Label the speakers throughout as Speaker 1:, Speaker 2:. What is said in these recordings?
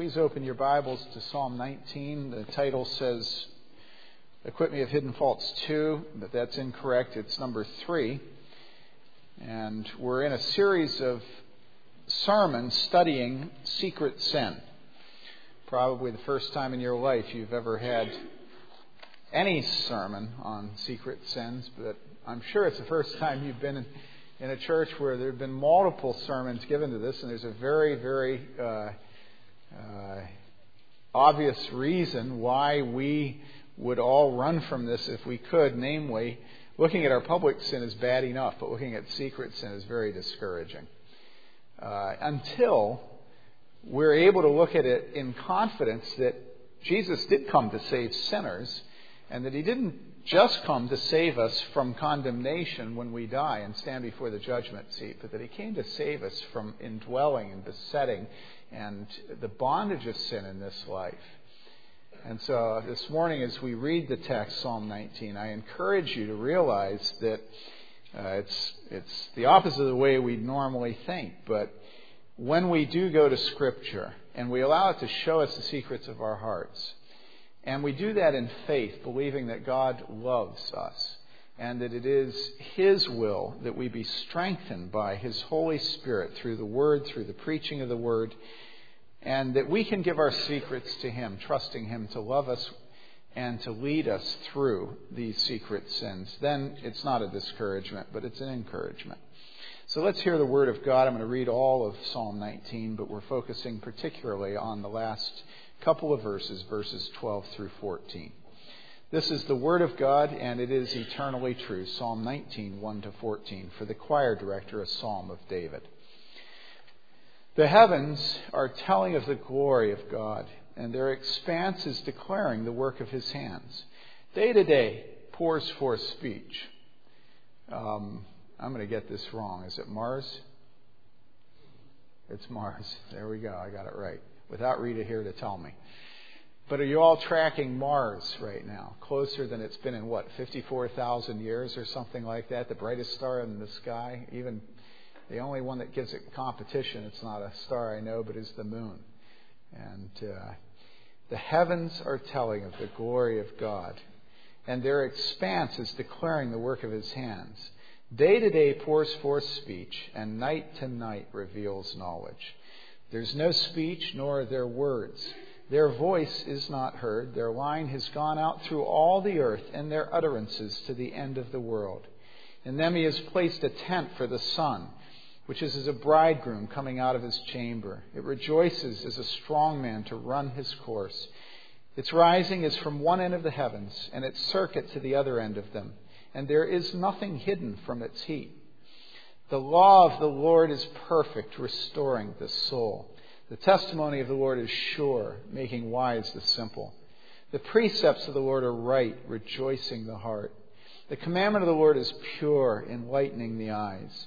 Speaker 1: Please open your Bibles to Psalm 19. The title says, Acquit Me of Hidden Faults 2, but that's incorrect. It's number 3. And we're in a series of sermons studying secret sin. Probably the first time in your life you've ever had any sermon on secret sins, but I'm sure it's the first time you've been in, in a church where there have been multiple sermons given to this, and there's a very, very uh, uh, obvious reason why we would all run from this if we could, namely, looking at our public sin is bad enough, but looking at secret sin is very discouraging. Uh, until we're able to look at it in confidence that Jesus did come to save sinners and that he didn't just come to save us from condemnation when we die and stand before the judgment seat, but that he came to save us from indwelling and besetting and the bondage of sin in this life. And so this morning, as we read the text, Psalm 19, I encourage you to realize that uh, it's, it's the opposite of the way we normally think. But when we do go to Scripture and we allow it to show us the secrets of our hearts, and we do that in faith, believing that God loves us and that it is His will that we be strengthened by His Holy Spirit through the Word, through the preaching of the Word, and that we can give our secrets to Him, trusting Him to love us and to lead us through these secret sins. Then it's not a discouragement, but it's an encouragement. So let's hear the Word of God. I'm going to read all of Psalm 19, but we're focusing particularly on the last couple of verses, verses 12 through 14. This is the Word of God, and it is eternally true. Psalm 19, 1 to 14. For the choir director, a psalm of David. The heavens are telling of the glory of God, and their expanse is declaring the work of his hands. Day to day pours forth speech. Um, I'm going to get this wrong. Is it Mars? It's Mars. There we go. I got it right. Without Rita here to tell me. But are you all tracking Mars right now? Closer than it's been in what, 54,000 years or something like that? The brightest star in the sky? Even the only one that gives it competition, it's not a star I know, but is the moon. And uh, the heavens are telling of the glory of God, and their expanse is declaring the work of his hands. Day to day pours forth speech, and night to night reveals knowledge. There's no speech, nor are there words their voice is not heard. Their line has gone out through all the earth, and their utterances to the end of the world. In them he has placed a tent for the sun, which is as a bridegroom coming out of his chamber. It rejoices as a strong man to run his course. Its rising is from one end of the heavens, and its circuit to the other end of them, and there is nothing hidden from its heat. The law of the Lord is perfect, restoring the soul. The testimony of the Lord is sure, making wise the simple. The precepts of the Lord are right, rejoicing the heart. The commandment of the Lord is pure, enlightening the eyes.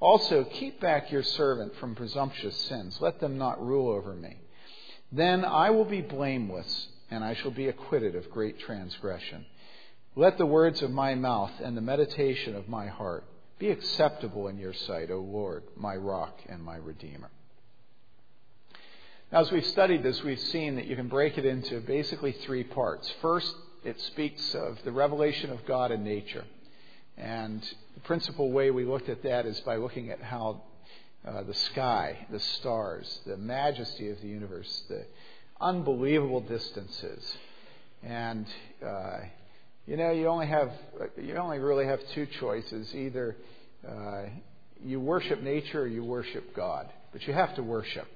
Speaker 1: Also, keep back your servant from presumptuous sins. Let them not rule over me. Then I will be blameless, and I shall be acquitted of great transgression. Let the words of my mouth and the meditation of my heart be acceptable in your sight, O Lord, my rock and my redeemer. Now, as we've studied this, we've seen that you can break it into basically three parts. First, it speaks of the revelation of God in nature. And the principal way we looked at that is by looking at how uh, the sky, the stars, the majesty of the universe, the unbelievable distances. And, uh, you know, you only have, you only really have two choices. Either uh, you worship nature or you worship God. But you have to worship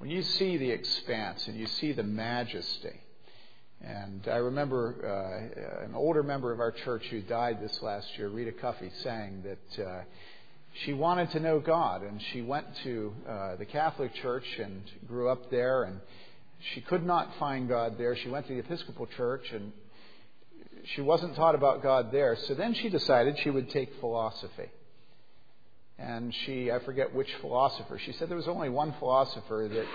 Speaker 1: when you see the expanse and you see the majesty, and I remember uh, an older member of our church who died this last year, Rita Cuffey, saying that uh, she wanted to know God, and she went to uh, the Catholic Church and grew up there, and she could not find God there. She went to the Episcopal Church and she wasn't taught about God there. So then she decided she would take philosophy. And she, I forget which philosopher, she said there was only one philosopher that,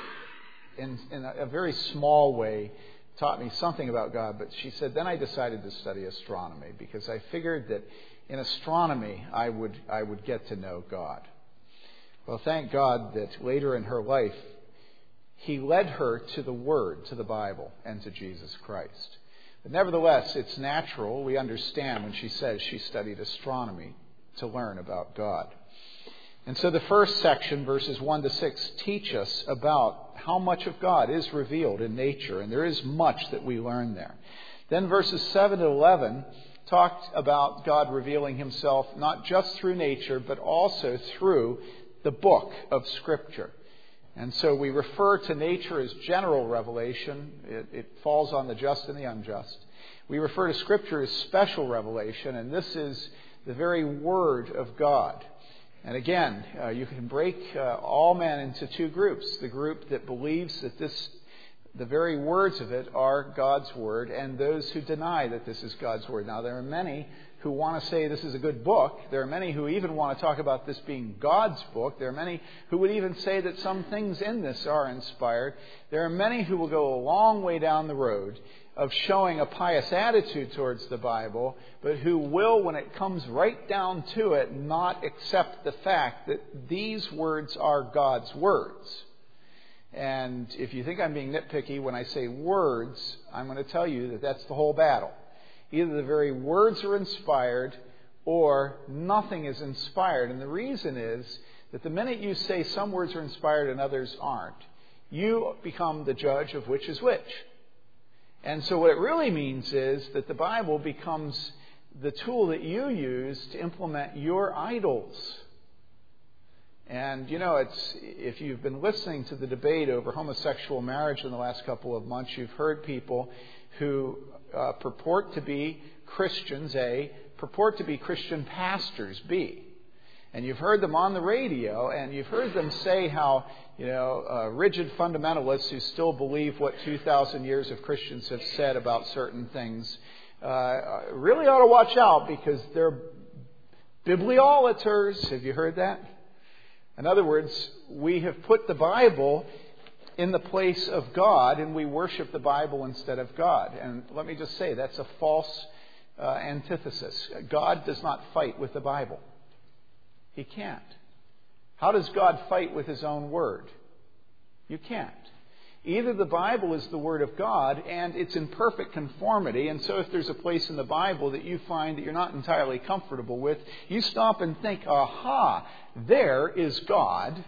Speaker 1: in, in a, a very small way, taught me something about God. But she said, then I decided to study astronomy because I figured that in astronomy I would, I would get to know God. Well, thank God that later in her life, He led her to the Word, to the Bible, and to Jesus Christ. But nevertheless, it's natural, we understand when she says she studied astronomy to learn about God. And so the first section, verses 1 to 6, teach us about how much of God is revealed in nature, and there is much that we learn there. Then verses 7 to 11 talked about God revealing himself not just through nature, but also through the book of Scripture. And so we refer to nature as general revelation. It, it, falls on the just and the unjust. We refer to Scripture as special revelation, and this is the very Word of God. And again, uh, you can break uh, all men into two groups the group that believes that this, the very words of it are God's Word, and those who deny that this is God's Word. Now, there are many who want to say this is a good book. There are many who even want to talk about this being God's book. There are many who would even say that some things in this are inspired. There are many who will go a long way down the road of showing a pious attitude towards the Bible, but who will, when it comes right down to it, not accept the fact that these words are God's words. And if you think I'm being nitpicky when I say words, I'm going to tell you that that's the whole battle. Either the very words are inspired or nothing is inspired. And the reason is that the minute you say some words are inspired and others aren't, you become the judge of which is which. And so what it really means is that the Bible becomes the tool that you use to implement your idols. And you know, it's if you've been listening to the debate over homosexual marriage in the last couple of months, you've heard people who uh, purport to be Christians, A, purport to be Christian pastors, B. And you've heard them on the radio, and you've heard them say how, you know, uh, rigid fundamentalists who still believe what 2,000 years of Christians have said about certain things uh, really ought to watch out because they're bibliolaters. Have you heard that? In other words, we have put the Bible in the place of God and we worship the Bible instead of God. And let me just say, that's a false uh, antithesis. God does not fight with the Bible, He can't. How does God fight with His own Word? You can't. Either the Bible is the Word of God and it's in perfect conformity, and so if there's a place in the Bible that you find that you're not entirely comfortable with, you stop and think, aha, there is God.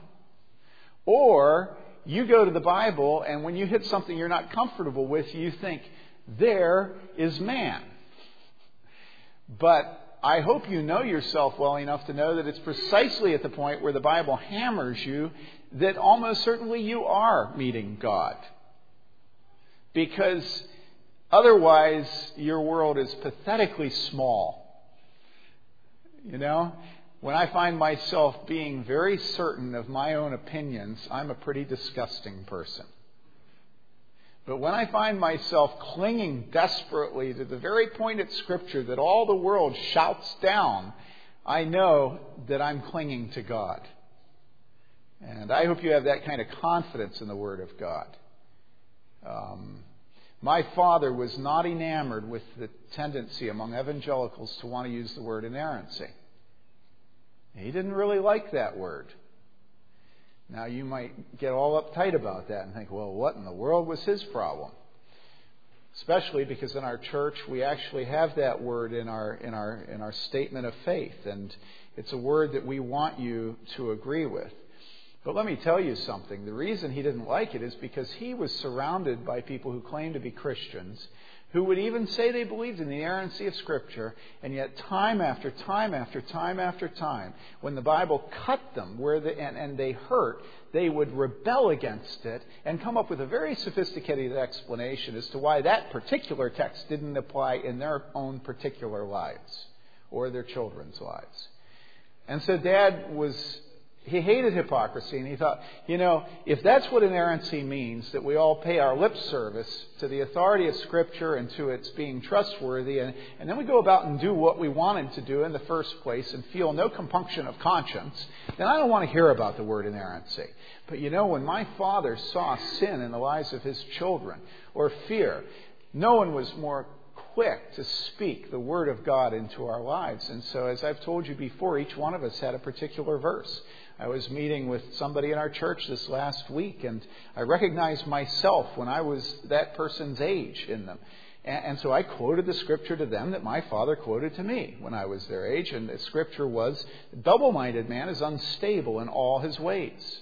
Speaker 1: Or you go to the Bible, and when you hit something you're not comfortable with, you think, there is man. But I hope you know yourself well enough to know that it's precisely at the point where the Bible hammers you that almost certainly you are meeting God. Because otherwise, your world is pathetically small. You know? When I find myself being very certain of my own opinions, I'm a pretty disgusting person. But when I find myself clinging desperately to the very point at Scripture that all the world shouts down, I know that I'm clinging to God. And I hope you have that kind of confidence in the Word of God. Um, my father was not enamored with the tendency among evangelicals to want to use the word inerrancy. He didn't really like that word. Now, you might get all uptight about that and think, well, what in the world was his problem? Especially because in our church we actually have that word in our, in our, in our statement of faith, and it's a word that we want you to agree with. But let me tell you something. The reason he didn't like it is because he was surrounded by people who claimed to be Christians who would even say they believed in the inerrancy of Scripture, and yet time after time after time after time, when the Bible cut them where the, and, and they hurt, they would rebel against it and come up with a very sophisticated explanation as to why that particular text didn't apply in their own particular lives or their children's lives. And so Dad was He hated hypocrisy, and he thought, you know, if that's what inerrancy means, that we all pay our lip service to the authority of Scripture and to its being trustworthy, and, and then we go about and do what we wanted to do in the first place and feel no compunction of conscience, then I don't want to hear about the word inerrancy. But you know, when my father saw sin in the lives of his children, or fear, no one was more quick to speak the Word of God into our lives. And so, as I've told you before, each one of us had a particular verse. I was meeting with somebody in our church this last week, and I recognized myself when I was that person's age in them. And, so I quoted the scripture to them that my father quoted to me when I was their age. And the scripture was, double minded man is unstable in all his ways.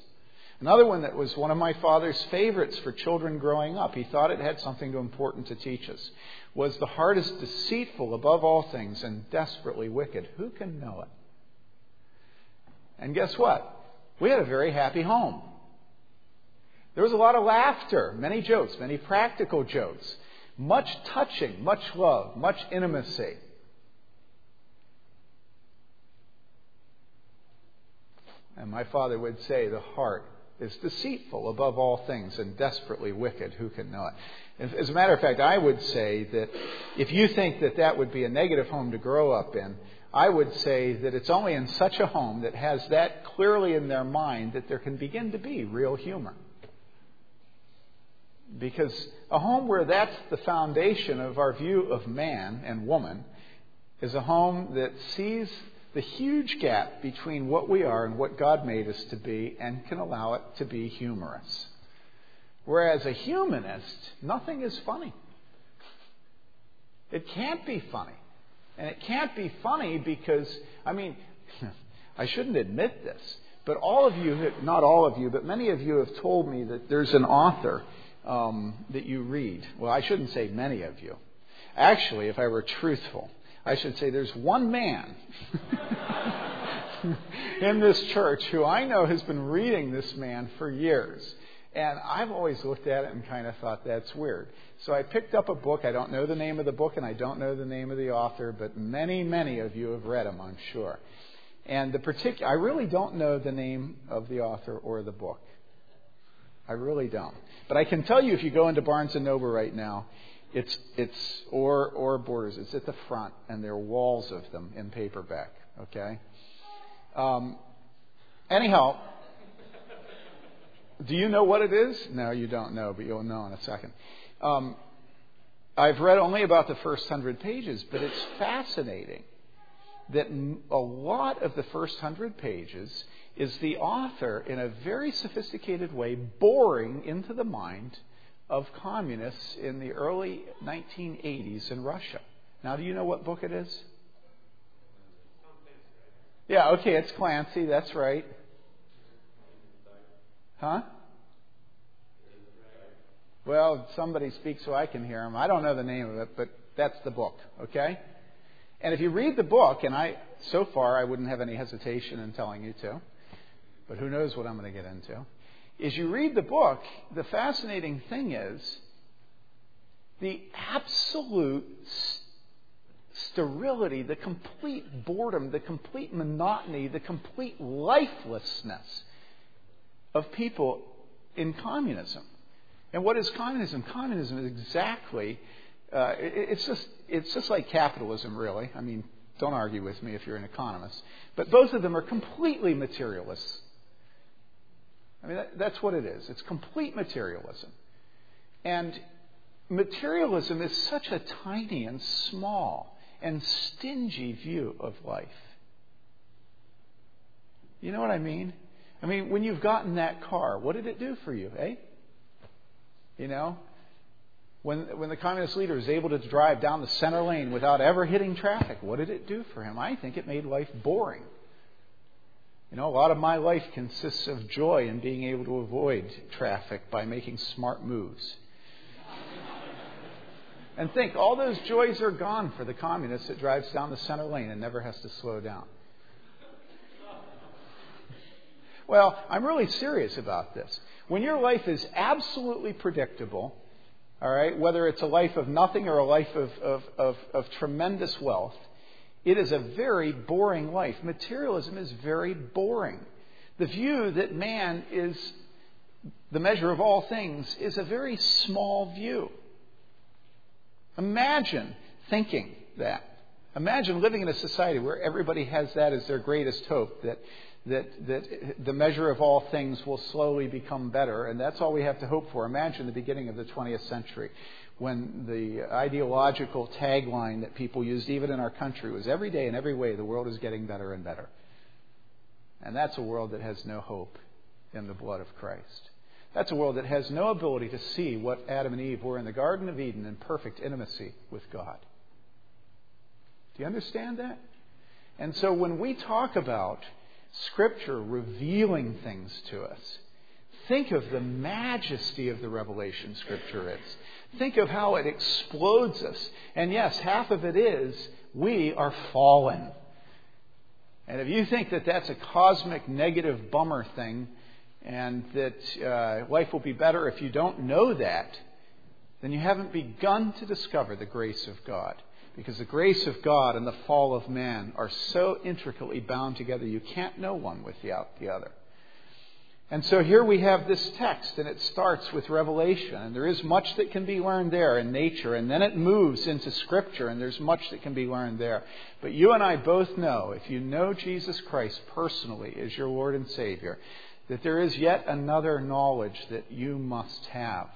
Speaker 1: Another one that was one of my father's favorites for children growing up, he thought it had something important to teach us, was the heart is deceitful above all things and desperately wicked. Who can know it? And guess what? We had a very happy home. There was a lot of laughter, many jokes, many practical jokes, much touching, much love, much intimacy. And my father would say, the heart is deceitful above all things and desperately wicked. Who can know it? As a matter of fact, I would say that if you think that that would be a negative home to grow up in, I would say that it's only in such a home that has that clearly in their mind that there can begin to be real humor. Because a home where that's the foundation of our view of man and woman is a home that sees the huge gap between what we are and what God made us to be and can allow it to be humorous. Whereas a humanist, nothing is funny. It can't be funny. And it can't be funny because, I mean, I shouldn't admit this, but all of you, not all of you, but many of you have told me that there's an author um, that you read. Well, I shouldn't say many of you. Actually, if I were truthful, I should say there's one man in this church who I know has been reading this man for years. And I've always looked at it and kind of thought that's weird. So I picked up a book. I don't know the name of the book and I don't know the name of the author, but many, many of you have read them, I'm sure. And the particular, I really don't know the name of the author or the book. I really don't. But I can tell you if you go into Barnes and Noble right now, it's, it's, or, or borders. It's at the front, and there are walls of them in paperback, okay? Um, anyhow, do you know what it is? No, you don't know, but you'll know in a second. Um, I've read only about the first hundred pages, but it's fascinating that a lot of the first hundred pages is the author, in a very sophisticated way, boring into the mind of communists in the early 1980s in Russia. Now, do you know what book it is? Yeah, okay, it's Clancy, that's right. Huh? Well, somebody speaks so I can hear him. I don't know the name of it, but that's the book, okay? And if you read the book, and I, so far, I wouldn't have any hesitation in telling you to, but who knows what I'm going to get into as you read the book, the fascinating thing is the absolute sterility, the complete boredom, the complete monotony, the complete lifelessness of people in communism. And what is communism? Communism is exactly, uh, it, it's, just, it's just like capitalism, really. I mean, don't argue with me if you're an economist. But both of them are completely materialists. I mean, that, that's what it is. It's complete materialism. And materialism is such a tiny and small and stingy view of life. You know what I mean? I mean, when you've gotten that car, what did it do for you, eh? You know? When, when the communist leader was able to drive down the center lane without ever hitting traffic, what did it do for him? I think it made life boring. You know, a lot of my life consists of joy in being able to avoid traffic by making smart moves. and think, all those joys are gone for the communist that drives down the center lane and never has to slow down. Well, I'm really serious about this. When your life is absolutely predictable, all right, whether it's a life of nothing or a life of, of, of, of tremendous wealth, it is a very boring life. Materialism is very boring. The view that man is the measure of all things is a very small view. Imagine thinking that. Imagine living in a society where everybody has that as their greatest hope that, that, that the measure of all things will slowly become better, and that's all we have to hope for. Imagine the beginning of the 20th century when the ideological tagline that people used, even in our country, was every day in every way the world is getting better and better. And that's a world that has no hope in the blood of Christ. That's a world that has no ability to see what Adam and Eve were in the Garden of Eden in perfect intimacy with God. Do you understand that? And so when we talk about Scripture revealing things to us, think of the majesty of the revelation Scripture is. Think of how it explodes us. And yes, half of it is we are fallen. And if you think that that's a cosmic negative bummer thing, and that uh, life will be better if you don't know that, then you haven't begun to discover the grace of God. Because the grace of God and the fall of man are so intricately bound together, you can't know one without the other. And so here we have this text, and it starts with Revelation, and there is much that can be learned there in nature, and then it moves into Scripture, and there's much that can be learned there. But you and I both know, if you know Jesus Christ personally as your Lord and Savior, that there is yet another knowledge that you must have.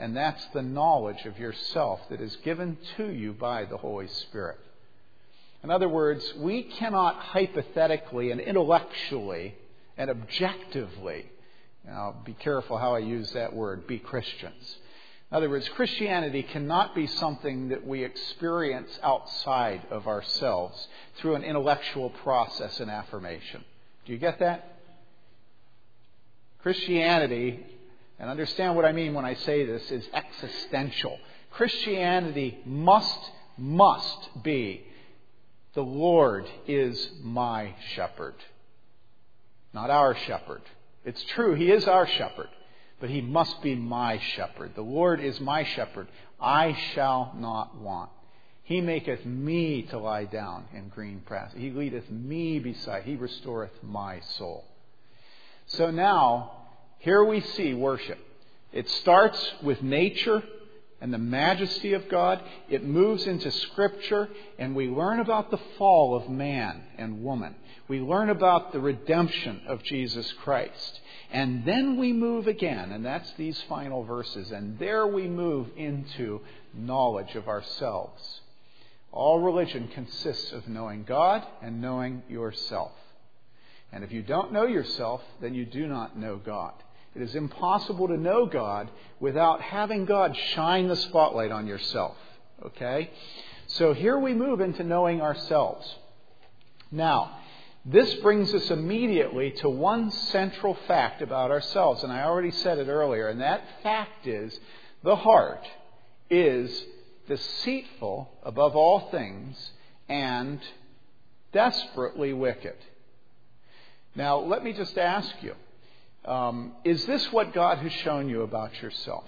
Speaker 1: And that's the knowledge of yourself that is given to you by the Holy Spirit. In other words, we cannot hypothetically and intellectually and objectively, now be careful how I use that word, be Christians. In other words, Christianity cannot be something that we experience outside of ourselves through an intellectual process and affirmation. Do you get that? Christianity, and understand what I mean when I say this, is existential. Christianity must, must be the Lord is my shepherd, not our shepherd. It's true, He is our shepherd, but He must be my shepherd. The Lord is my shepherd. I shall not want. He maketh me to lie down in green grass. He leadeth me beside. He restoreth my soul. So now, here we see worship. It starts with nature and the majesty of God. It moves into Scripture, and we learn about the fall of man and woman. We learn about the redemption of Jesus Christ. And then we move again, and that's these final verses. And there we move into knowledge of ourselves. All religion consists of knowing God and knowing yourself. And if you don't know yourself, then you do not know God. It is impossible to know God without having God shine the spotlight on yourself. Okay? So here we move into knowing ourselves. Now, this brings us immediately to one central fact about ourselves, and I already said it earlier, and that fact is the heart is deceitful above all things and desperately wicked. Now, let me just ask you um, is this what God has shown you about yourself?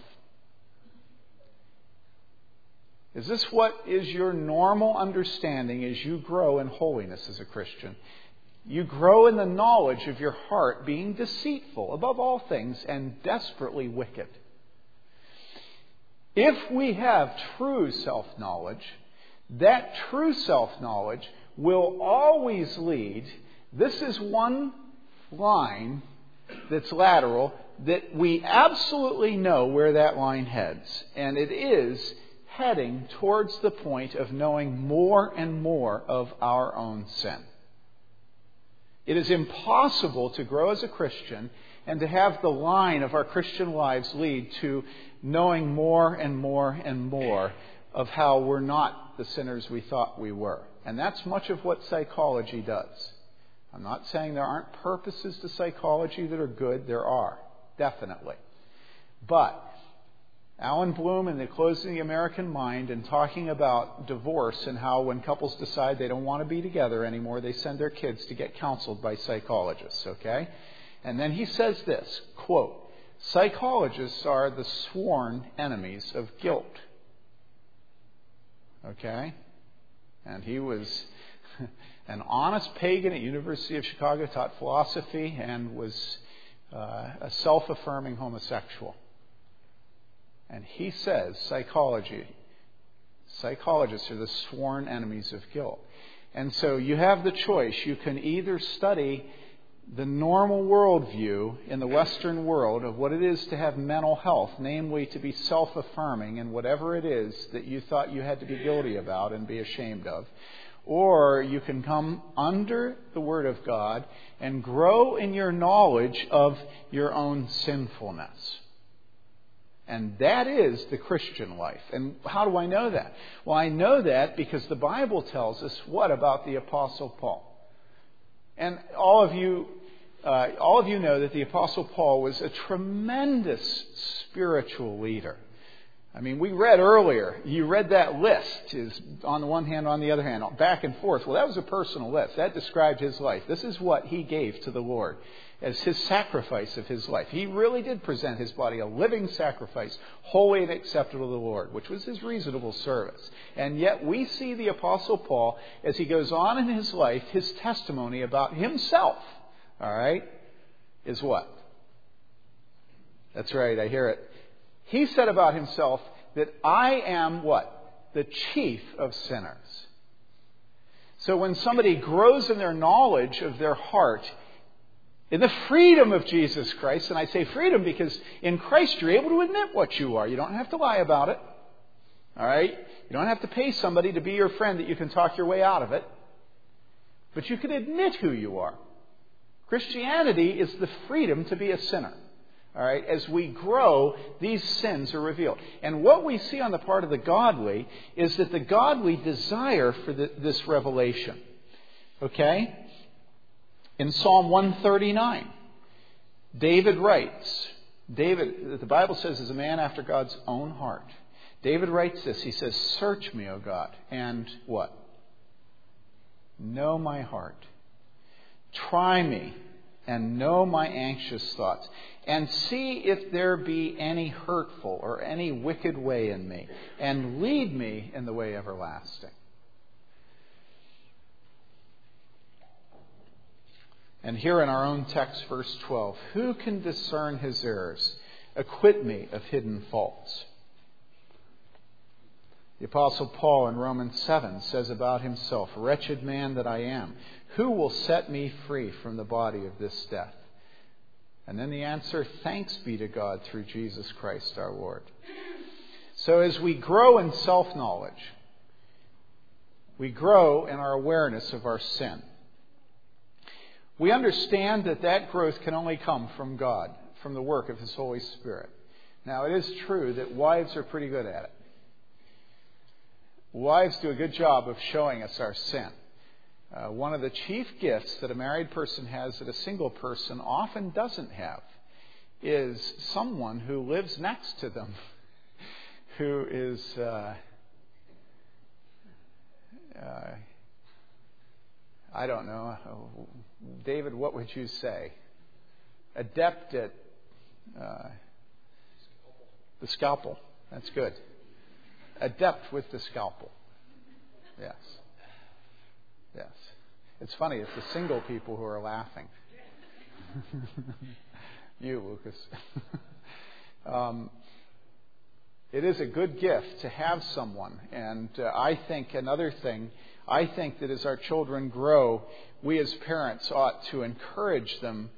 Speaker 1: Is this what is your normal understanding as you grow in holiness as a Christian? You grow in the knowledge of your heart being deceitful above all things and desperately wicked. If we have true self knowledge, that true self knowledge will always lead this is one line that's lateral that we absolutely know where that line heads. And it is heading towards the point of knowing more and more of our own sin. It is impossible to grow as a Christian and to have the line of our Christian lives lead to knowing more and more and more of how we're not the sinners we thought we were. And that's much of what psychology does. I'm not saying there aren't purposes to psychology that are good. There are, definitely. But Allan Bloom in the Closing of the American Mind and talking about divorce and how when couples decide they don't want to be together anymore, they send their kids to get counseled by psychologists, okay? And then he says this, quote, psychologists are the sworn enemies of guilt. Okay? And he was an honest pagan at University of Chicago, taught philosophy, and was uh, a self-affirming homosexual. And he says psychology, psychologists are the sworn enemies of guilt. And so you have the choice. You can either study the normal worldview in the Western world of what it is to have mental health, namely to be self affirming in whatever it is that you thought you had to be guilty about and be ashamed of. Or you can come under the Word of God and grow in your knowledge of your own sinfulness. And that is the Christian life. And how do I know that? Well, I know that because the Bible tells us what about the Apostle Paul? And all of you, uh, all of you know that the Apostle Paul was a tremendous spiritual leader. I mean, we read earlier, you read that list, is on the one hand, on the other hand, back and forth. Well, that was a personal list. That described his life. This is what he gave to the Lord as his sacrifice of his life. He really did present his body a living sacrifice, holy and acceptable to the Lord, which was his reasonable service. And yet we see the Apostle Paul, as he goes on in his life, his testimony about himself, all right, is what? That's right, I hear it. He said about himself that I am what? The chief of sinners. So when somebody grows in their knowledge of their heart, in the freedom of Jesus Christ, and I say freedom because in Christ you're able to admit what you are. You don't have to lie about it. All right? You don't have to pay somebody to be your friend that you can talk your way out of it. But you can admit who you are. Christianity is the freedom to be a sinner. All right, as we grow, these sins are revealed. And what we see on the part of the godly is that the godly desire for the, this revelation. Okay? In Psalm 139, David writes, David, the Bible says, is a man after God's own heart. David writes this. He says, Search me, O God, and what? Know my heart. Try me and know my anxious thoughts, and see if there be any hurtful or any wicked way in me, and lead me in the way everlasting. And here in our own text, verse 12 Who can discern his errors? Acquit me of hidden faults. The Apostle Paul in Romans 7 says about himself, Wretched man that I am, who will set me free from the body of this death? And then the answer, Thanks be to God through Jesus Christ our Lord. So as we grow in self knowledge, we grow in our awareness of our sin. We understand that that growth can only come from God, from the work of His Holy Spirit. Now, it is true that wives are pretty good at it. Wives do a good job of showing us our sin. Uh, one of the chief gifts that a married person has that a single person often doesn't have is someone who lives next to them, who is. Uh, uh, I don't know. David, what would you say? Adept at uh, the scalpel. That's good adept with the scalpel. Yes. Yes. It's funny, it's the single people who are laughing. you, Lucas. um, it is a good gift to have someone. And uh, I think another thing, I think that as our children grow, we as parents ought to encourage them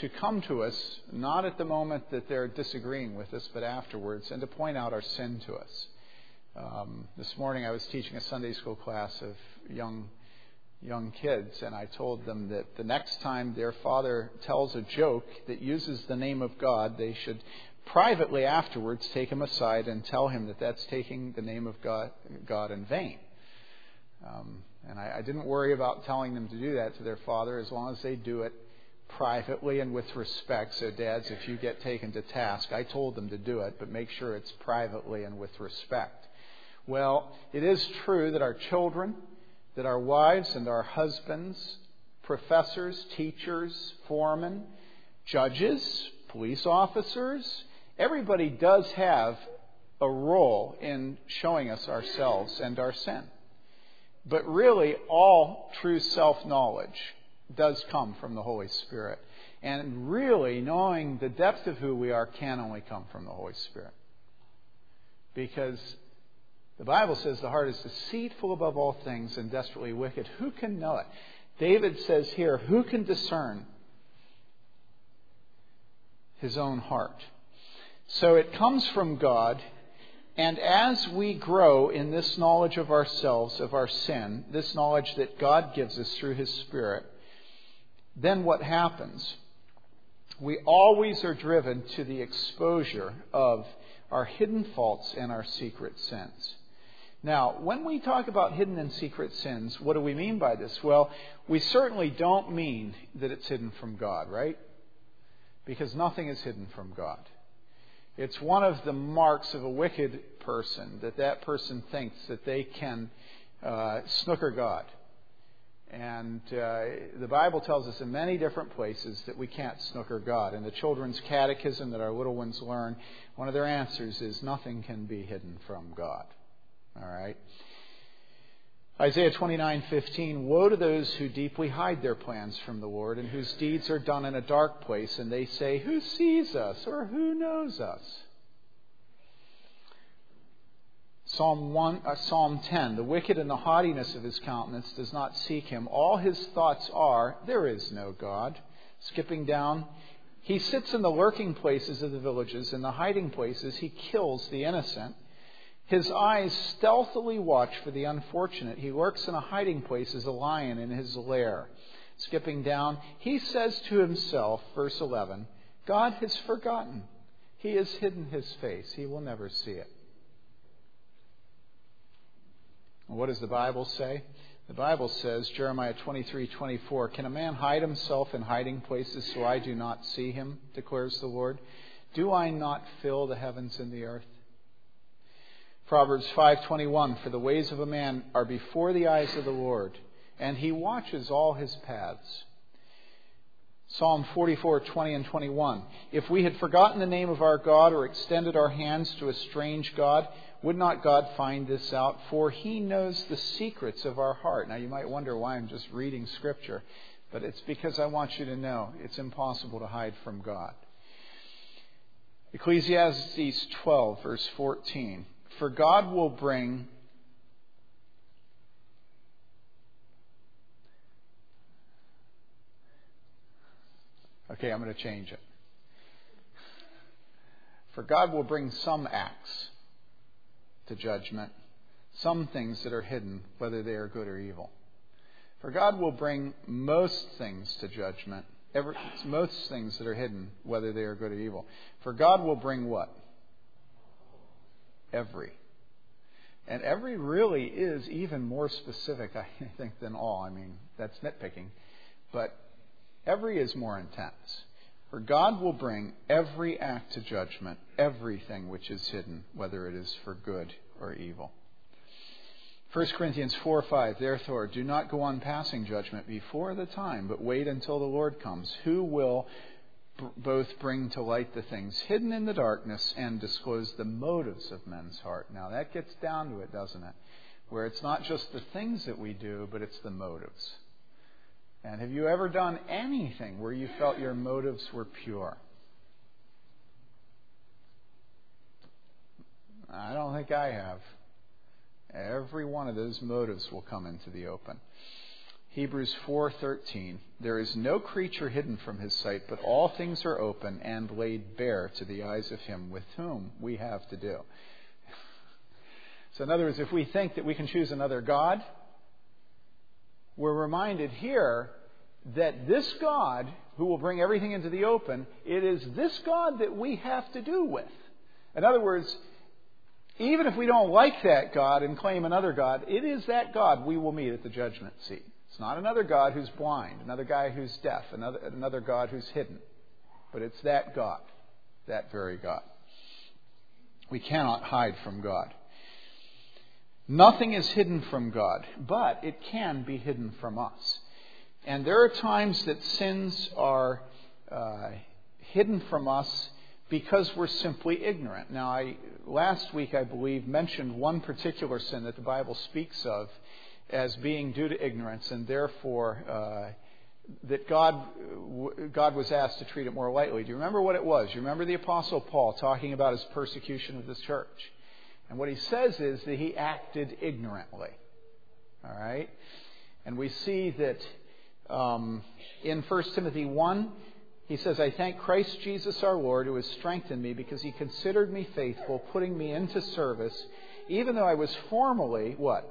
Speaker 1: to come to us, not at the moment that they're disagreeing with us, but afterwards, and to point out our sin to us. Um, this morning I was teaching a Sunday school class of young young kids, and I told them that the next time their father tells a joke that uses the name of God, they should privately afterwards take him aside and tell him that that's taking the name of God, God in vain. Um, and I, I didn't worry about telling them to do that to their father as long as they do it privately and with respect. So, dads, if you get taken to task, I told them to do it, but make sure it's privately and with respect. Well, it is true that our children, that our wives and our husbands, professors, teachers, foremen, judges, police officers, everybody does have a role in showing us ourselves and our sin. But really, all true self knowledge does come from the Holy Spirit. And really, knowing the depth of who we are can only come from the Holy Spirit. Because the Bible says the heart is deceitful above all things and desperately wicked. Who can know it? David says here, who can discern his own heart? So it comes from God. And as we grow in this knowledge of ourselves, of our sin, this knowledge that God gives us through His Spirit, then what happens? We always are driven to the exposure of our hidden faults and our secret sins. Now, when we talk about hidden and secret sins, what do we mean by this? Well, we certainly don't mean that it's hidden from God, right? Because nothing is hidden from God. It's one of the marks of a wicked person that that person thinks that they can uh, snooker God. And uh, the Bible tells us in many different places that we can't snooker God. In the children's catechism that our little ones learn, one of their answers is nothing can be hidden from God. All right? Isaiah 29:15 Woe to those who deeply hide their plans from the Lord and whose deeds are done in a dark place and they say who sees us or who knows us Psalm 1 uh, Psalm 10 The wicked in the haughtiness of his countenance does not seek him. All his thoughts are there is no God skipping down he sits in the lurking places of the villages. In the hiding places he kills the innocent his eyes stealthily watch for the unfortunate. He lurks in a hiding place as a lion in his lair. Skipping down, he says to himself, verse 11, God has forgotten. He has hidden his face. He will never see it. What does the Bible say? The Bible says, Jeremiah 23:24, Can a man hide himself in hiding places so I do not see him, declares the Lord? Do I not fill the heavens and the earth? Proverbs 5:21 For the ways of a man are before the eyes of the Lord, and he watches all his paths. Psalm 44:20 and 21 If we had forgotten the name of our God or extended our hands to a strange god, would not God find this out? For he knows the secrets of our heart. Now you might wonder why I'm just reading scripture, but it's because I want you to know it's impossible to hide from God. Ecclesiastes 12 verse 14 for God will bring Okay, I'm going to change it. For God will bring some acts to judgment, some things that are hidden, whether they are good or evil. For God will bring most things to judgment, every, most things that are hidden, whether they are good or evil. For God will bring what? Every. And every really is even more specific, I think, than all. I mean, that's nitpicking. But every is more intense. For God will bring every act to judgment, everything which is hidden, whether it is for good or evil. 1 Corinthians 4 5, therefore, do not go on passing judgment before the time, but wait until the Lord comes, who will both bring to light the things hidden in the darkness and disclose the motives of men's heart. Now, that gets down to it, doesn't it? Where it's not just the things that we do, but it's the motives. And have you ever done anything where you felt your motives were pure? I don't think I have. Every one of those motives will come into the open. Hebrews 4:13 There is no creature hidden from his sight but all things are open and laid bare to the eyes of him with whom we have to do. So in other words if we think that we can choose another god we're reminded here that this God who will bring everything into the open it is this God that we have to do with. In other words even if we don't like that God and claim another God, it is that God we will meet at the judgment seat. It's not another God who's blind, another guy who's deaf, another, another God who's hidden. But it's that God, that very God. We cannot hide from God. Nothing is hidden from God, but it can be hidden from us. And there are times that sins are uh, hidden from us because we're simply ignorant. Now, I, last week, I believe, mentioned one particular sin that the Bible speaks of as being due to ignorance, and therefore uh, that God, God was asked to treat it more lightly. Do you remember what it was? Do You remember the Apostle Paul talking about his persecution of this church. And what he says is that he acted ignorantly. All right? And we see that um, in 1 Timothy 1, he says, I thank Christ Jesus our Lord who has strengthened me because he considered me faithful, putting me into service, even though I was formerly, what?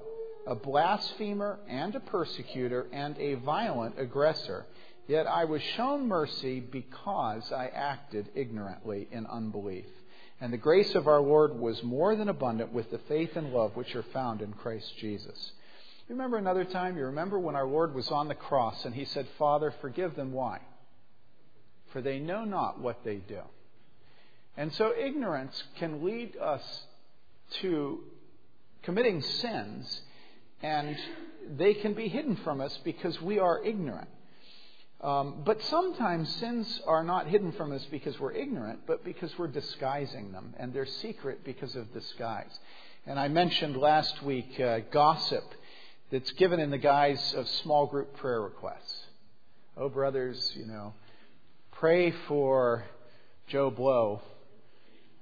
Speaker 1: A blasphemer and a persecutor and a violent aggressor. Yet I was shown mercy because I acted ignorantly in unbelief. And the grace of our Lord was more than abundant with the faith and love which are found in Christ Jesus. Remember another time? You remember when our Lord was on the cross and he said, Father, forgive them. Why? for they know not what they do. And so ignorance can lead us to committing sins, and they can be hidden from us because we are ignorant. Um, but sometimes sins are not hidden from us because we're ignorant, but because we're disguising them, and they're secret because of disguise. And I mentioned last week uh, gossip that's given in the guise of small group prayer requests. Oh, brothers, you know, pray for Joe Blow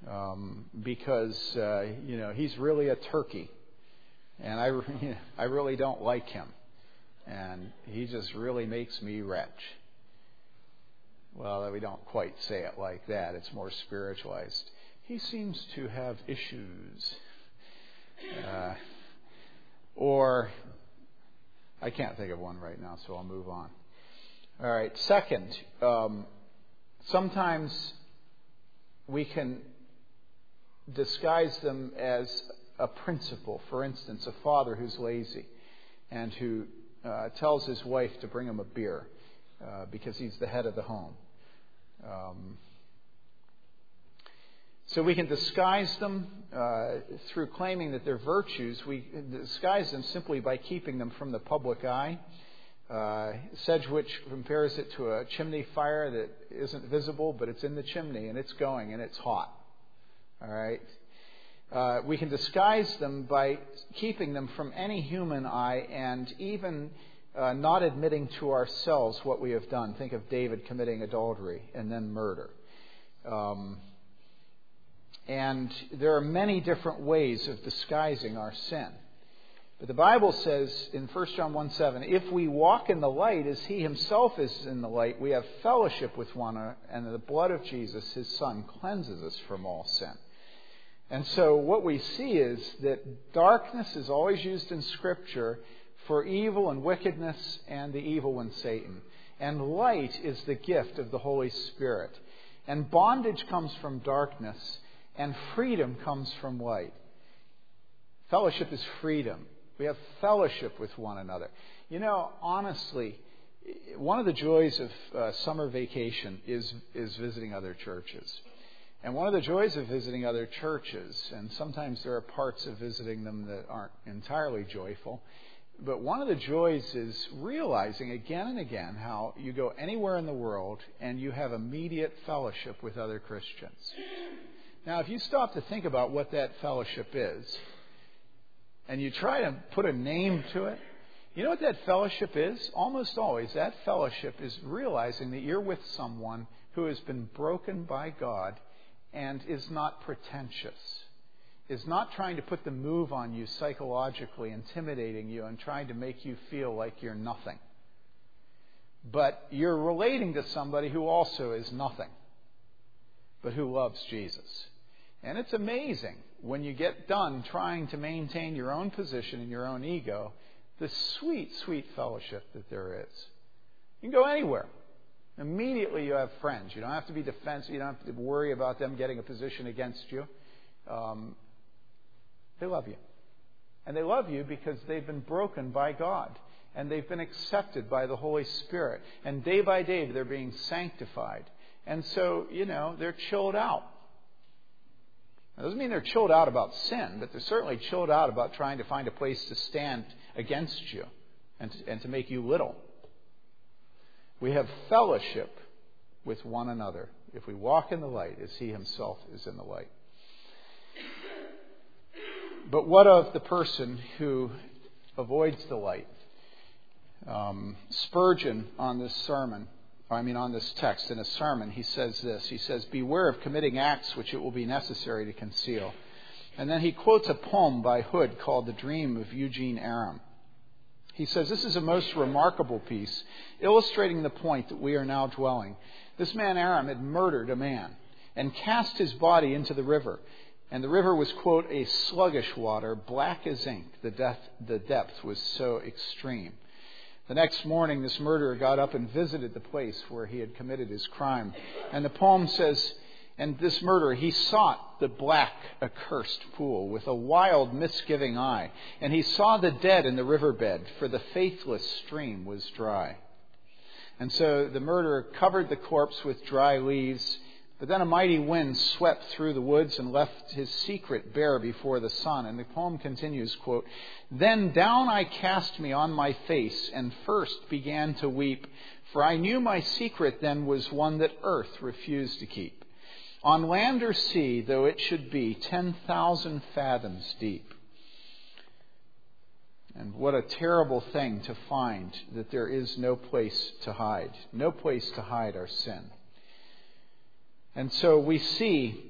Speaker 1: um, because uh, you know he's really a turkey, and I I really don't like him, and he just really makes me retch. Well, we don't quite say it like that. It's more spiritualized. He seems to have issues. Uh, or, I can't think of one right now, so I'll move on. All right. Second, um, Sometimes we can disguise them as a principle. For instance, a father who's lazy and who uh, tells his wife to bring him a beer uh, because he's the head of the home. Um, so we can disguise them uh, through claiming that they're virtues. We disguise them simply by keeping them from the public eye. Uh, Sedgwick compares it to a chimney fire that isn't visible, but it's in the chimney and it's going and it's hot. All right? Uh, we can disguise them by keeping them from any human eye and even uh, not admitting to ourselves what we have done. Think of David committing adultery and then murder. Um, and there are many different ways of disguising our sin. But the Bible says in 1 John 1 7, if we walk in the light as he himself is in the light, we have fellowship with one another, and the blood of Jesus, his son, cleanses us from all sin. And so what we see is that darkness is always used in Scripture for evil and wickedness and the evil one, Satan. And light is the gift of the Holy Spirit. And bondage comes from darkness, and freedom comes from light. Fellowship is freedom. We have fellowship with one another. You know, honestly, one of the joys of uh, summer vacation is, is visiting other churches. And one of the joys of visiting other churches, and sometimes there are parts of visiting them that aren't entirely joyful, but one of the joys is realizing again and again how you go anywhere in the world and you have immediate fellowship with other Christians. Now, if you stop to think about what that fellowship is, and you try to put a name to it, you know what that fellowship is? Almost always, that fellowship is realizing that you're with someone who has been broken by God and is not pretentious, is not trying to put the move on you psychologically, intimidating you, and trying to make you feel like you're nothing. But you're relating to somebody who also is nothing, but who loves Jesus. And it's amazing when you get done trying to maintain your own position and your own ego, the sweet, sweet fellowship that there is. You can go anywhere. Immediately you have friends. You don't have to be defensive. You don't have to worry about them getting a position against you. Um, they love you. And they love you because they've been broken by God. And they've been accepted by the Holy Spirit. And day by day they're being sanctified. And so, you know, they're chilled out. That doesn't mean they're chilled out about sin, but they're certainly chilled out about trying to find a place to stand against you and to, and to make you little. We have fellowship with one another if we walk in the light as He Himself is in the light. But what of the person who avoids the light. Um, Spurgeon on this sermon, I mean on this text in a sermon, he says this. He says, Beware of committing acts which it will be necessary to conceal. And then he quotes a poem by Hood called The Dream of Eugene Aram. He says, This is a most remarkable piece, illustrating the point that we are now dwelling. This man Aram had murdered a man and cast his body into the river. And the river was, quote, a sluggish water, black as ink. The, death, the depth was so extreme. The next morning, this murderer got up and visited the place where he had committed his crime. And the poem says, and this murderer, he sought the black, accursed pool with a wild, misgiving eye. And he saw the dead in the riverbed, for the faithless stream was dry. And so the murderer covered the corpse with dry leaves but then a mighty wind swept through the woods and left his secret bare before the sun. And the poem continues, quote, Then down I cast me on my face and first began to weep, for I knew my secret then was one that earth refused to keep. On land or sea, though it should be ten thousand fathoms deep. And what a terrible thing to find that there is no place to hide, no place to hide our sin. And so we see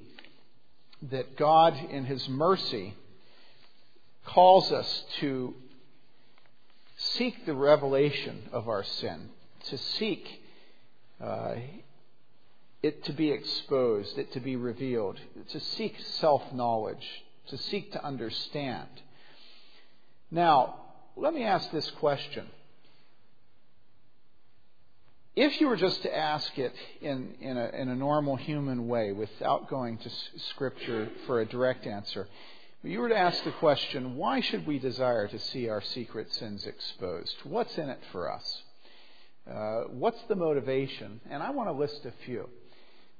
Speaker 1: that God, in His mercy, calls us to seek the revelation of our sin, to seek uh, it to be exposed, it to be revealed, to seek self knowledge, to seek to understand. Now, let me ask this question if you were just to ask it in, in, a, in a normal human way without going to Scripture for a direct answer, you were to ask the question, why should we desire to see our secret sins exposed? What's in it for us? Uh, what's the motivation? And I want to list a few.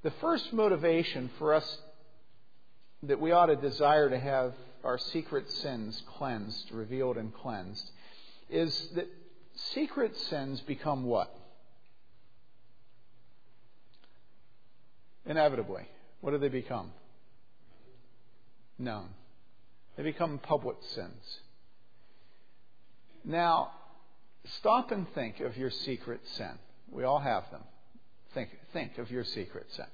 Speaker 1: The first motivation for us that we ought to desire to have our secret sins cleansed, revealed, and cleansed is that secret sins become what? Inevitably. What do they become? Known. They become public sins. Now, stop and think of your secret sin. We all have them. Think, think of your secret sin.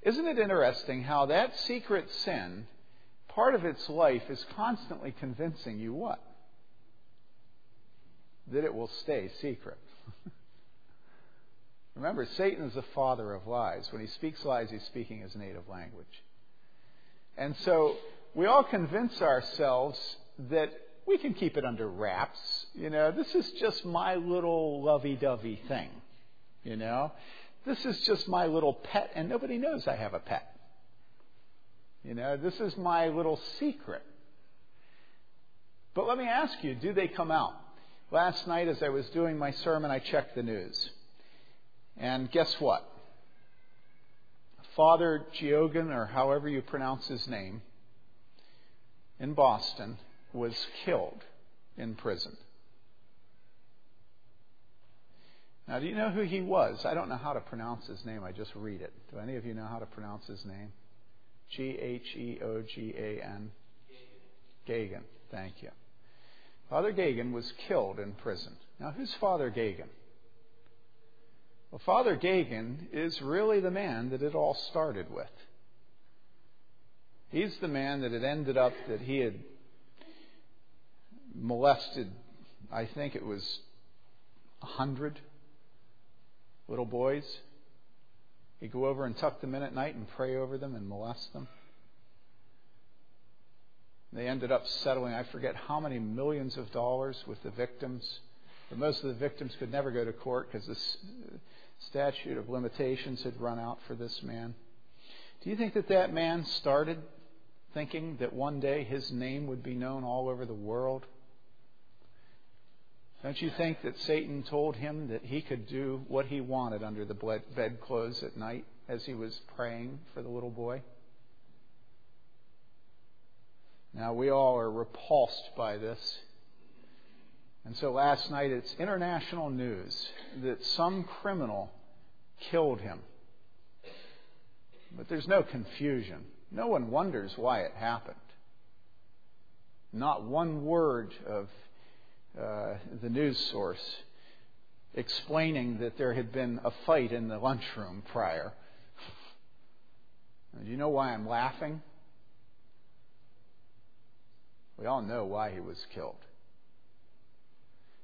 Speaker 1: Isn't it interesting how that secret sin, part of its life, is constantly convincing you what? That it will stay secret. Remember, Satan is the father of lies. When he speaks lies, he's speaking his native language. And so we all convince ourselves that we can keep it under wraps. You know, this is just my little lovey dovey thing. You know, this is just my little pet, and nobody knows I have a pet. You know, this is my little secret. But let me ask you do they come out? Last night, as I was doing my sermon, I checked the news. And guess what? Father Geoghan, or however you pronounce his name, in Boston, was killed in prison. Now, do you know who he was? I don't know how to pronounce his name. I just read it. Do any of you know how to pronounce his name? G H E O G A N. Geoghan. Thank you. Father Geoghan was killed in prison. Now, who's Father Geoghan? Well, Father Geoghan is really the man that it all started with. He's the man that it ended up that he had molested, I think it was a hundred little boys. He'd go over and tuck them in at night and pray over them and molest them. They ended up settling, I forget how many millions of dollars with the victims. But most of the victims could never go to court because this statute of limitations had run out for this man. Do you think that that man started thinking that one day his name would be known all over the world? Don't you think that Satan told him that he could do what he wanted under the bedclothes at night as he was praying for the little boy? Now, we all are repulsed by this. And so last night it's international news that some criminal killed him. But there's no confusion. No one wonders why it happened. Not one word of uh, the news source explaining that there had been a fight in the lunchroom prior. Do you know why I'm laughing? We all know why he was killed.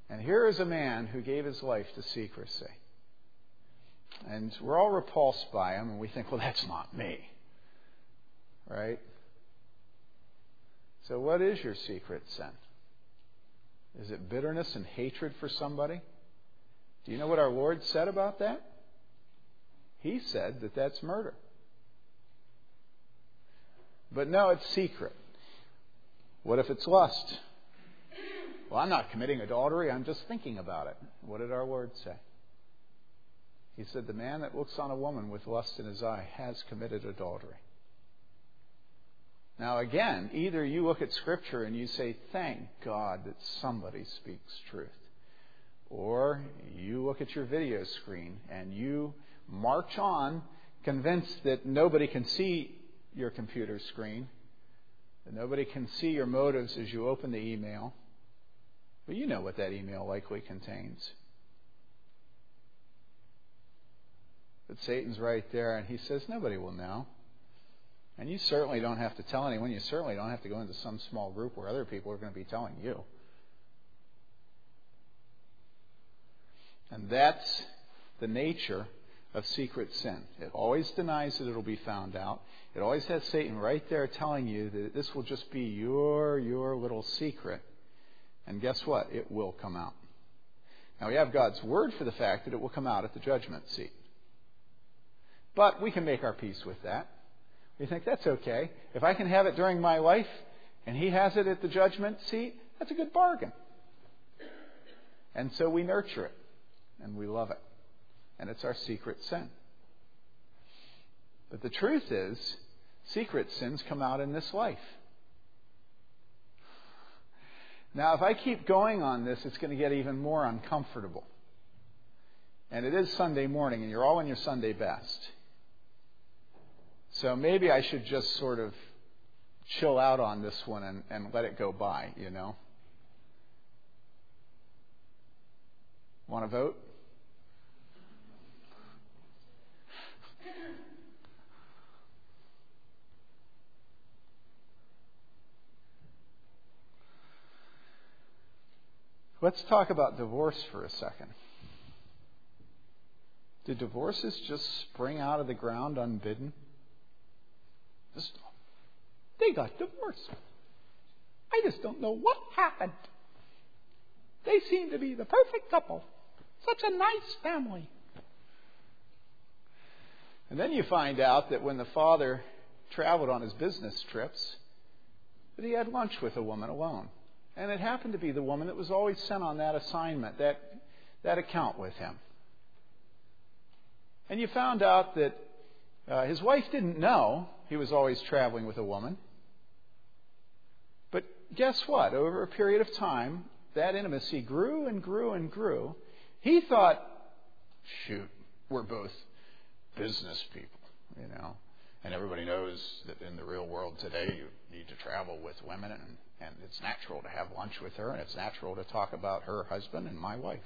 Speaker 1: And here is a man who gave his life to secrecy. And we're all repulsed by him, and we think, well, that's not me. Right? So, what is your secret sin? Is it bitterness and hatred for somebody? Do you know what our Lord said about that? He said that that's murder. But no, it's secret. What if it's lust? Well, I'm not committing adultery, I'm just thinking about it. What did our Lord say? He said, The man that looks on a woman with lust in his eye has committed adultery. Now, again, either you look at Scripture and you say, Thank God that somebody speaks truth. Or you look at your video screen and you march on, convinced that nobody can see your computer screen, that nobody can see your motives as you open the email But you know what that email likely contains. But Satan's right there, and he says, Nobody will know. And you certainly don't have to tell anyone. You certainly don't have to go into some small group where other people are going to be telling you. And that's the nature of secret sin. It always denies that it'll be found out. It always has Satan right there telling you that this will just be your your little secret. And guess what? It will come out. Now, we have God's word for the fact that it will come out at the judgment seat. But we can make our peace with that. We think that's okay. If I can have it during my life and He has it at the judgment seat, that's a good bargain. And so we nurture it and we love it. And it's our secret sin. But the truth is, secret sins come out in this life. Now, if I keep going on this, it's going to get even more uncomfortable. And it is Sunday morning, and you're all in your Sunday best. So maybe I should just sort of chill out on this one and, and let it go by, you know? Want to vote? Let's talk about divorce for a second. Do divorces just spring out of the ground unbidden? Just, they got divorced. I just don't know what happened. They seem to be the perfect couple. Such a nice family. And then you find out that when the father traveled on his business trips, that he had lunch with a woman alone. And it happened to be the woman that was always sent on that assignment, that, that account with him. And you found out that uh, his wife didn't know he was always traveling with a woman. But guess what? Over a period of time, that intimacy grew and grew and grew. He thought, shoot, we're both business people, you know. And everybody knows that in the real world today, you need to travel with women and and it's natural to have lunch with her, and it's natural to talk about her husband and my wife.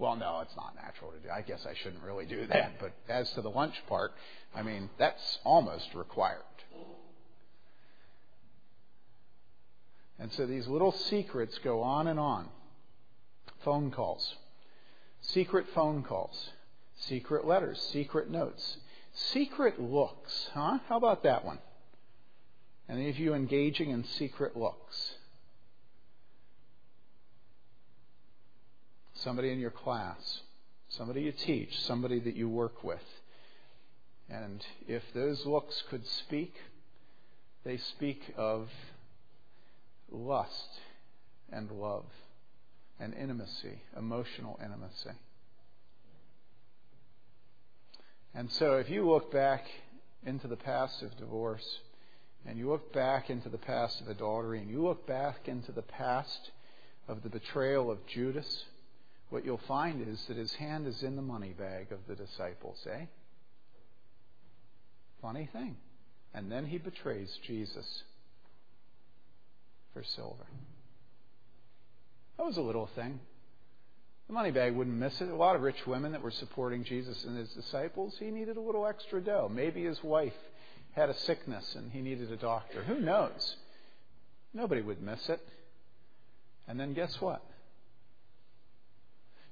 Speaker 1: Well, no, it's not natural to do. I guess I shouldn't really do that. But as to the lunch part, I mean, that's almost required. And so these little secrets go on and on. Phone calls, secret phone calls, secret letters, secret notes, secret looks. Huh? How about that one? Any of you engaging in secret looks? Somebody in your class, somebody you teach, somebody that you work with. And if those looks could speak, they speak of lust and love and intimacy, emotional intimacy. And so if you look back into the past of divorce, and you look back into the past of adultery, and you look back into the past of the betrayal of Judas, what you'll find is that his hand is in the money bag of the disciples, eh? Funny thing. And then he betrays Jesus. for silver. That was a little thing. The money bag wouldn't miss it. A lot of rich women that were supporting Jesus and his disciples, he needed a little extra dough. Maybe his wife had a sickness and he needed a doctor. Who knows? Nobody would miss it. And then guess what?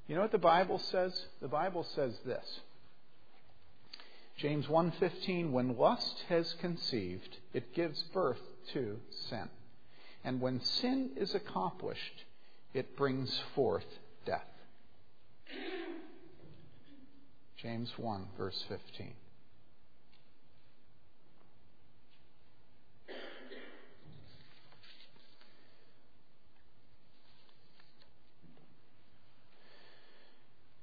Speaker 1: You know what the Bible says? The Bible says this. James 1:15 when lust has conceived it gives birth to sin and when sin is accomplished it brings forth death James 1 verse 15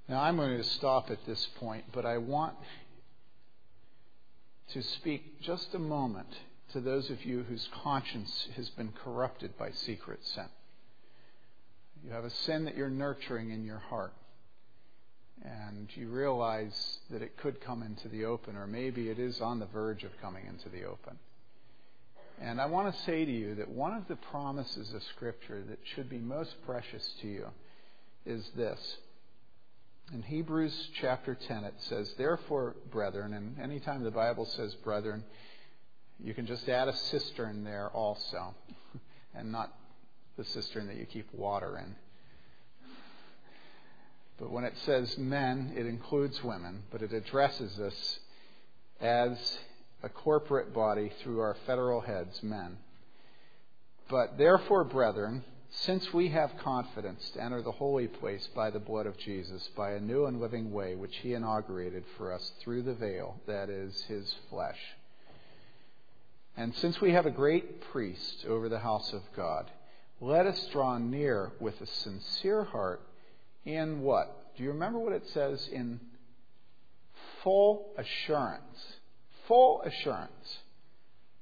Speaker 1: Now, I'm going to stop at this point, but I want to speak just a moment to those of you whose conscience has been corrupted by secret sin. You have a sin that you're nurturing in your heart, and you realize that it could come into the open, or maybe it is on the verge of coming into the open. And I want to say to you that one of the promises of Scripture that should be most precious to you is this in Hebrews chapter 10, it says, Therefore, brethren, and anytime the Bible says brethren, you can just add a sistren there also, and not the cistern that you keep water in. But when it says men, it includes women, but it addresses us as a corporate body through our federal heads, men. But therefore, brethren, since we have confidence to enter the holy place by the blood of Jesus, by a new and living way which he inaugurated for us through the veil, that is, his flesh. And since we have a great priest over the house of God, let us draw near with a sincere heart in what? Do you remember what it says in full assurance? Full assurance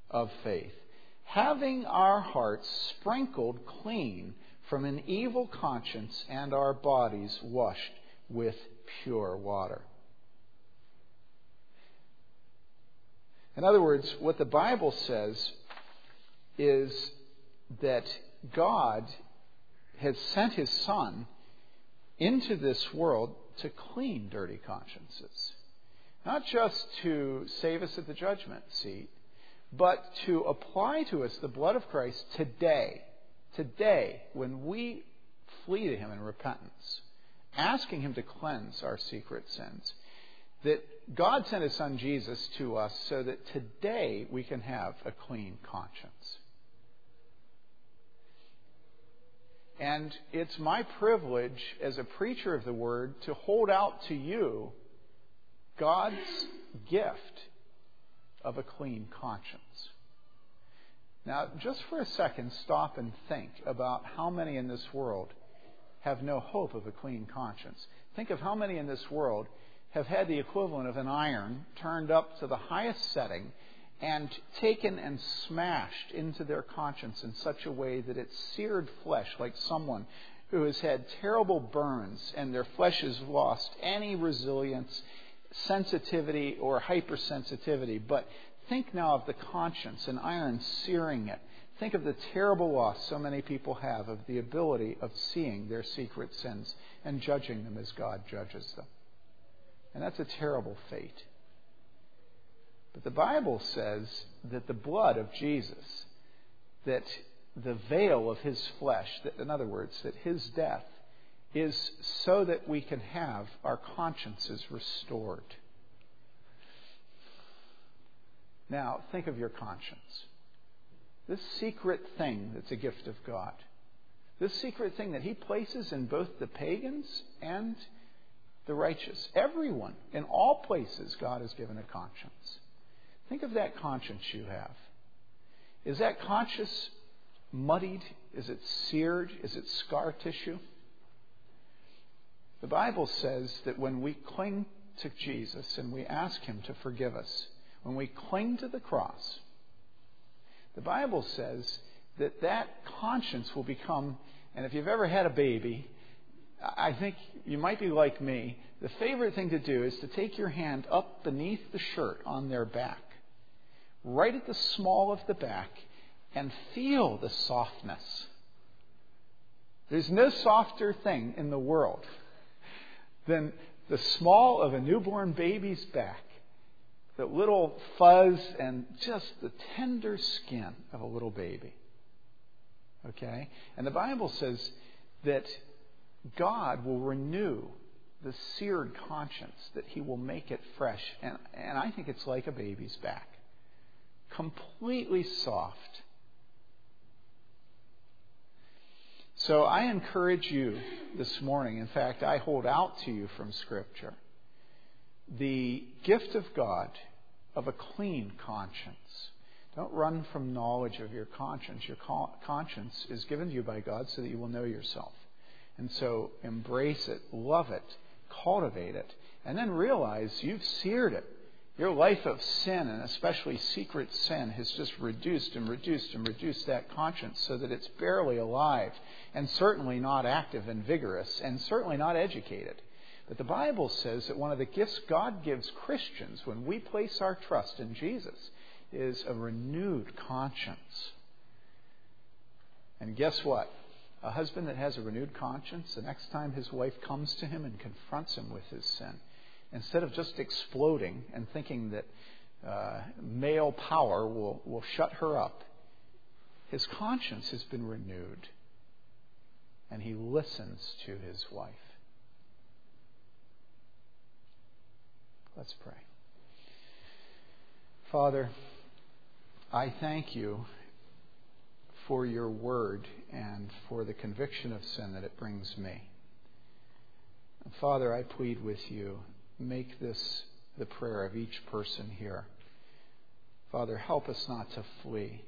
Speaker 1: of faith having our hearts sprinkled clean from an evil conscience and our bodies washed with pure water. In other words, what the Bible says is that God has sent his Son into this world to clean dirty consciences. Not just to save us at the judgment seat, but to apply to us the blood of Christ today, today, when we flee to Him in repentance, asking Him to cleanse our secret sins. That God sent His Son Jesus to us so that today we can have a clean conscience. And it's my privilege as a preacher of the Word to hold out to you God's gift of a clean conscience. Now, just for a second, stop and think about how many in this world have no hope of a clean conscience. Think of how many in this world have had the equivalent of an iron turned up to the highest setting and taken and smashed into their conscience in such a way that it's seared flesh, like someone who has had terrible burns and their flesh has lost any resilience sensitivity or hypersensitivity, but think now of the conscience and iron searing it. Think of the terrible loss so many people have of the ability of seeing their secret sins and judging them as God judges them. And that's a terrible fate. But the Bible says that the blood of Jesus, that the veil of his flesh, that, in other words, that his death is so that we can have our consciences restored. Now, think of your conscience. This secret thing that's a gift of God. This secret thing that He places in both the pagans and the righteous. Everyone, in all places, God has given a conscience. Think of that conscience you have. Is that conscience muddied? Is it seared? Is it scar tissue? The Bible says that when we cling to Jesus and we ask Him to forgive us, when we cling to the cross, the Bible says that that conscience will become, and if you've ever had a baby, I think you might be like me. The favorite thing to do is to take your hand up beneath the shirt on their back, right at the small of the back, and feel the softness. There's no softer thing in the world than the small of a newborn baby's back, the little fuzz and just the tender skin of a little baby. Okay? And the Bible says that God will renew the seared conscience, that He will make it fresh. And, and I think it's like a baby's back completely soft. So I encourage you this morning, in fact, I hold out to you from Scripture the gift of God of a clean conscience. Don't run from knowledge of your conscience. Your conscience is given to you by God so that you will know yourself. And so embrace it, love it, cultivate it, and then realize you've seared it. Your life of sin, and especially secret sin, has just reduced and reduced and reduced that conscience so that it's barely alive, and certainly not active and vigorous, and certainly not educated. But the Bible says that one of the gifts God gives Christians when we place our trust in Jesus is a renewed conscience. And guess what? A husband that has a renewed conscience, the next time his wife comes to him and confronts him with his sin, instead of just exploding and thinking that uh, male power will, will shut her up, his conscience has been renewed. And he listens to his wife. Let's pray. Father, I thank you for your word and for the conviction of sin that it brings me. Father, I plead with you make this the prayer of each person here. Father, help us not to flee.